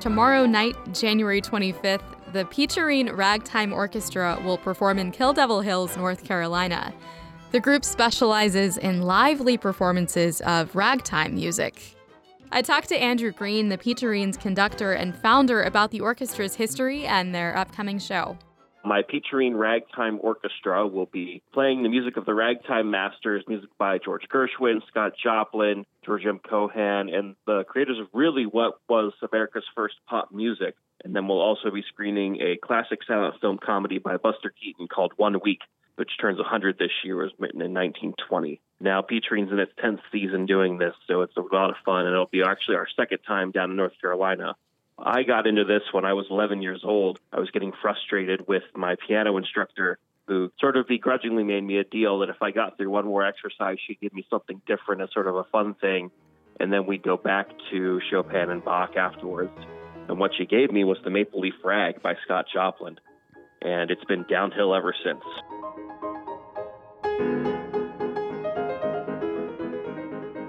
Tomorrow night, January 25th, the Peacherine Ragtime Orchestra will perform in Kill Devil Hills, North Carolina. The group specializes in lively performances of ragtime music. I talked to Andrew Greene, the Peacherine's conductor and founder, about the orchestra's history and their upcoming show. My Peacherine Ragtime Orchestra will be playing the music of the Ragtime Masters, music by George Gershwin, Scott Joplin, George M. Cohan, and the creators of really what was America's first pop music. And then we'll also be screening a classic silent film comedy by Buster Keaton called One Week, which turns 100 this year, was written in 1920. Now, Peacherine's in its 10th season doing this, so it's a lot of fun, and it'll be actually our second time down in North Carolina. I got into this when I was 11 years old. I was getting frustrated with my piano instructor who sort of begrudgingly made me a deal that if I got through one more exercise, she'd give me something different as sort of a fun thing. And then we'd go back to Chopin and Bach afterwards. And what she gave me was the Maple Leaf Rag by Scott Joplin. And it's been downhill ever since.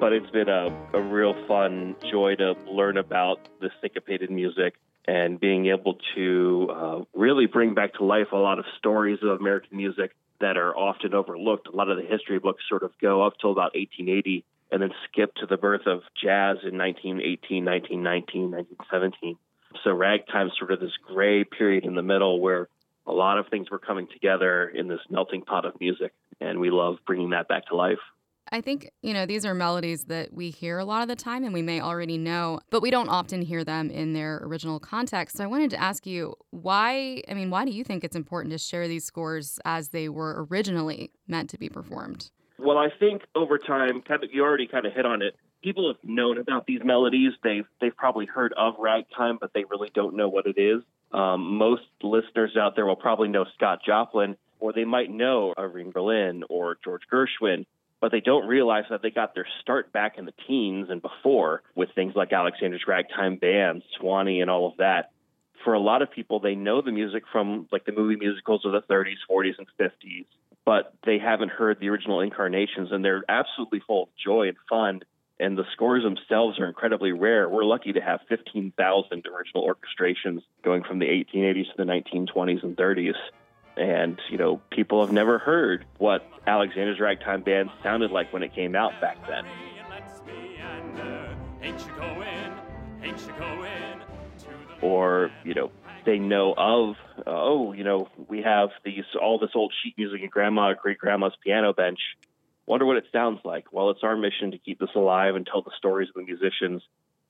But it's been a, a real fun joy to learn about the syncopated music and being able to uh, really bring back to life a lot of stories of American music that are often overlooked. A lot of the history books sort of go up till about 1880 and then skip to the birth of jazz in 1918, 1919, 1917. So ragtime's sort of this gray period in the middle where a lot of things were coming together in this melting pot of music, and we love bringing that back to life. I think, you know, these are melodies that we hear a lot of the time and we may already know, but we don't often hear them in their original context. So I wanted to ask you why, I mean, why do you think it's important to share these scores as they were originally meant to be performed? Well, I think over time, you already kind of hit on it. People have known about these melodies. They've they've probably heard of ragtime, but they really don't know what it is. Um, most listeners out there will probably know Scott Joplin, or they might know Irving Berlin or George Gershwin but they don't realize that they got their start back in the teens and before with things like Alexander's Ragtime Band, Swanee, and all of that. For a lot of people, they know the music from like the movie musicals of the 30s, 40s, and 50s, but they haven't heard the original incarnations, and they're absolutely full of joy and fun. And the scores themselves are incredibly rare. We're lucky to have 15,000 original orchestrations going from the 1880s to the 1920s and 30s. And, you know, people have never heard what Alexander's Ragtime Band sounded like when it came out back then. Or, you know, they know of, uh, oh, you know, we have these all this old sheet music in grandma, great grandma's piano bench. Wonder what it sounds like. Well, it's our mission to keep this alive and tell the stories of the musicians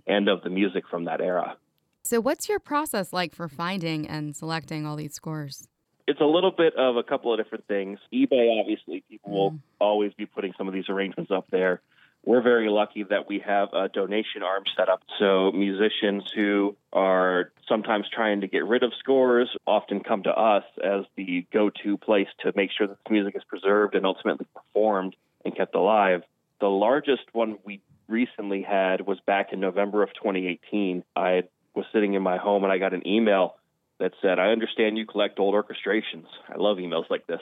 and of the music from that era. So, what's your process like for finding and selecting all these scores? It's a little bit of a couple of different things. eBay, obviously, people mm. will always be putting some of these arrangements up there. We're very lucky that we have a donation arm set up. So musicians who are sometimes trying to get rid of scores often come to us as the go-to place to make sure that the music is preserved and ultimately performed and kept alive. The largest one we recently had was back in November of 2018. I was sitting in my home and I got an email that said, I understand you collect old orchestrations. I love emails like this.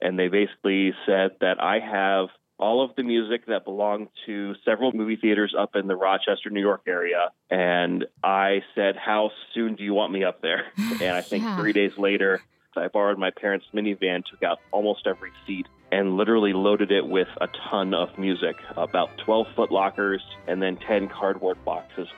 And they basically said that I have all of the music that belonged to several movie theaters up in the Rochester, New York area. And I said, How soon do you want me up there? And I think yeah. three days later, I borrowed my parents' minivan, took out almost every seat, and literally loaded it with a ton of music about 12 foot lockers and then 10 cardboard boxes.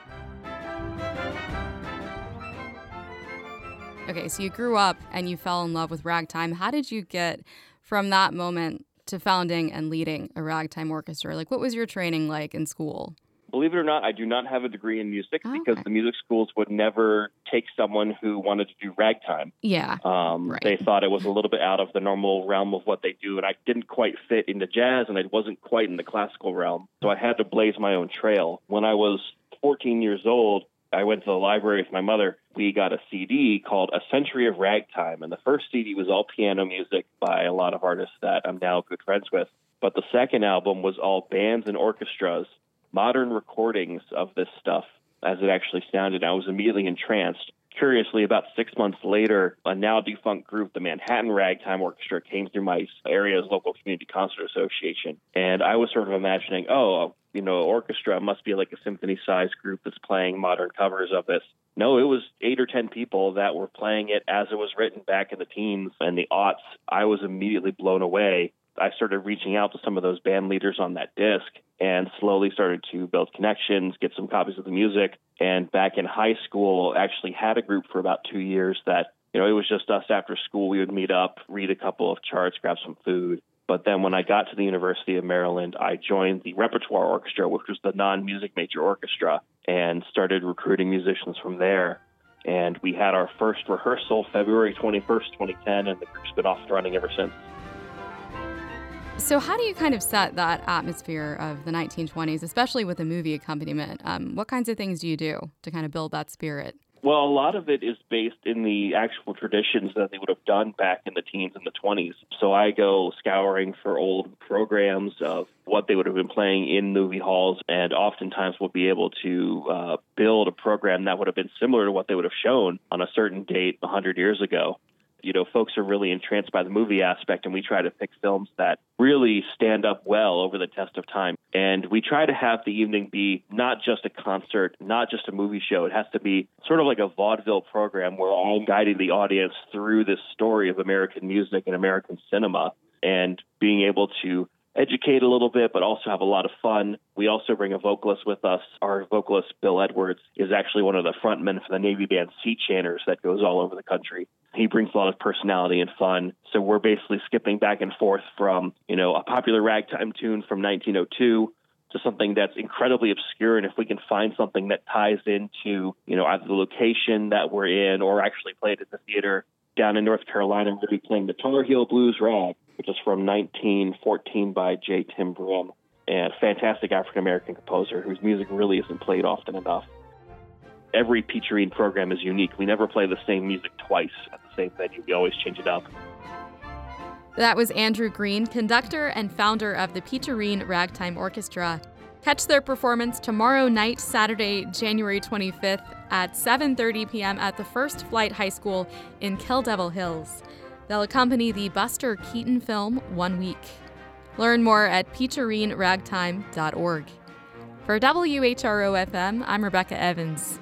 Okay, so you grew up and you fell in love with ragtime. How did you get from that moment to founding and leading a ragtime orchestra? Like, what was your training like in school? Believe it or not, I do not have a degree in music oh, because the music schools would never take someone who wanted to do ragtime. Yeah. Um, right. They thought it was a little bit out of the normal realm of what they do, and I didn't quite fit into jazz, and I wasn't quite in the classical realm. So I had to blaze my own trail. When I was 14 years old, I went to the library with my mother. We got a CD called A Century of Ragtime, and the first CD was all piano music by a lot of artists that I'm now good friends with. But the second album was all bands and orchestras, modern recordings of this stuff as it actually sounded. I was immediately entranced. Curiously, about six months later, a now defunct group, the Manhattan Ragtime Orchestra, came through my area's local community concert association. And I was sort of imagining, oh, you know, orchestra must be like a symphony sized group that's playing modern covers of this. No, it was eight or 10 people that were playing it as it was written back in the teens and the aughts. I was immediately blown away. I started reaching out to some of those band leaders on that disc and slowly started to build connections, get some copies of the music. And back in high school, actually had a group for about two years that, you know, it was just us after school. We would meet up, read a couple of charts, grab some food. But then when I got to the University of Maryland, I joined the Repertoire Orchestra, which was the non music major orchestra, and started recruiting musicians from there. And we had our first rehearsal February 21st, 2010, and the group's been off and running ever since. So, how do you kind of set that atmosphere of the 1920s, especially with a movie accompaniment? Um, what kinds of things do you do to kind of build that spirit? Well, a lot of it is based in the actual traditions that they would have done back in the teens and the 20s. So I go scouring for old programs of what they would have been playing in movie halls, and oftentimes we'll be able to uh, build a program that would have been similar to what they would have shown on a certain date 100 years ago you know, folks are really entranced by the movie aspect, and we try to pick films that really stand up well over the test of time. And we try to have the evening be not just a concert, not just a movie show. It has to be sort of like a vaudeville program where I'm guiding the audience through this story of American music and American cinema and being able to educate a little bit, but also have a lot of fun. We also bring a vocalist with us. Our vocalist, Bill Edwards, is actually one of the frontmen for the Navy band Sea Chanters that goes all over the country. He brings a lot of personality and fun. So we're basically skipping back and forth from, you know, a popular ragtime tune from 1902 to something that's incredibly obscure. And if we can find something that ties into, you know, either the location that we're in or actually played at the theater down in North Carolina, to be playing the Tar Heel Blues Rag, which is from 1914 by J. Tim Brymn, and fantastic African American composer whose music really isn't played often enough every Peacherine program is unique. We never play the same music twice at the same venue. We always change it up. That was Andrew Greene, conductor and founder of the Peacherine Ragtime Orchestra. Catch their performance tomorrow night, Saturday, January 25th at 7:30 p.m. at the First Flight High School in Kill Devil Hills. They'll accompany the Buster Keaton film One Week. Learn more at peacherineragtime.org. For WHRO FM, I'm Rebecca Evans.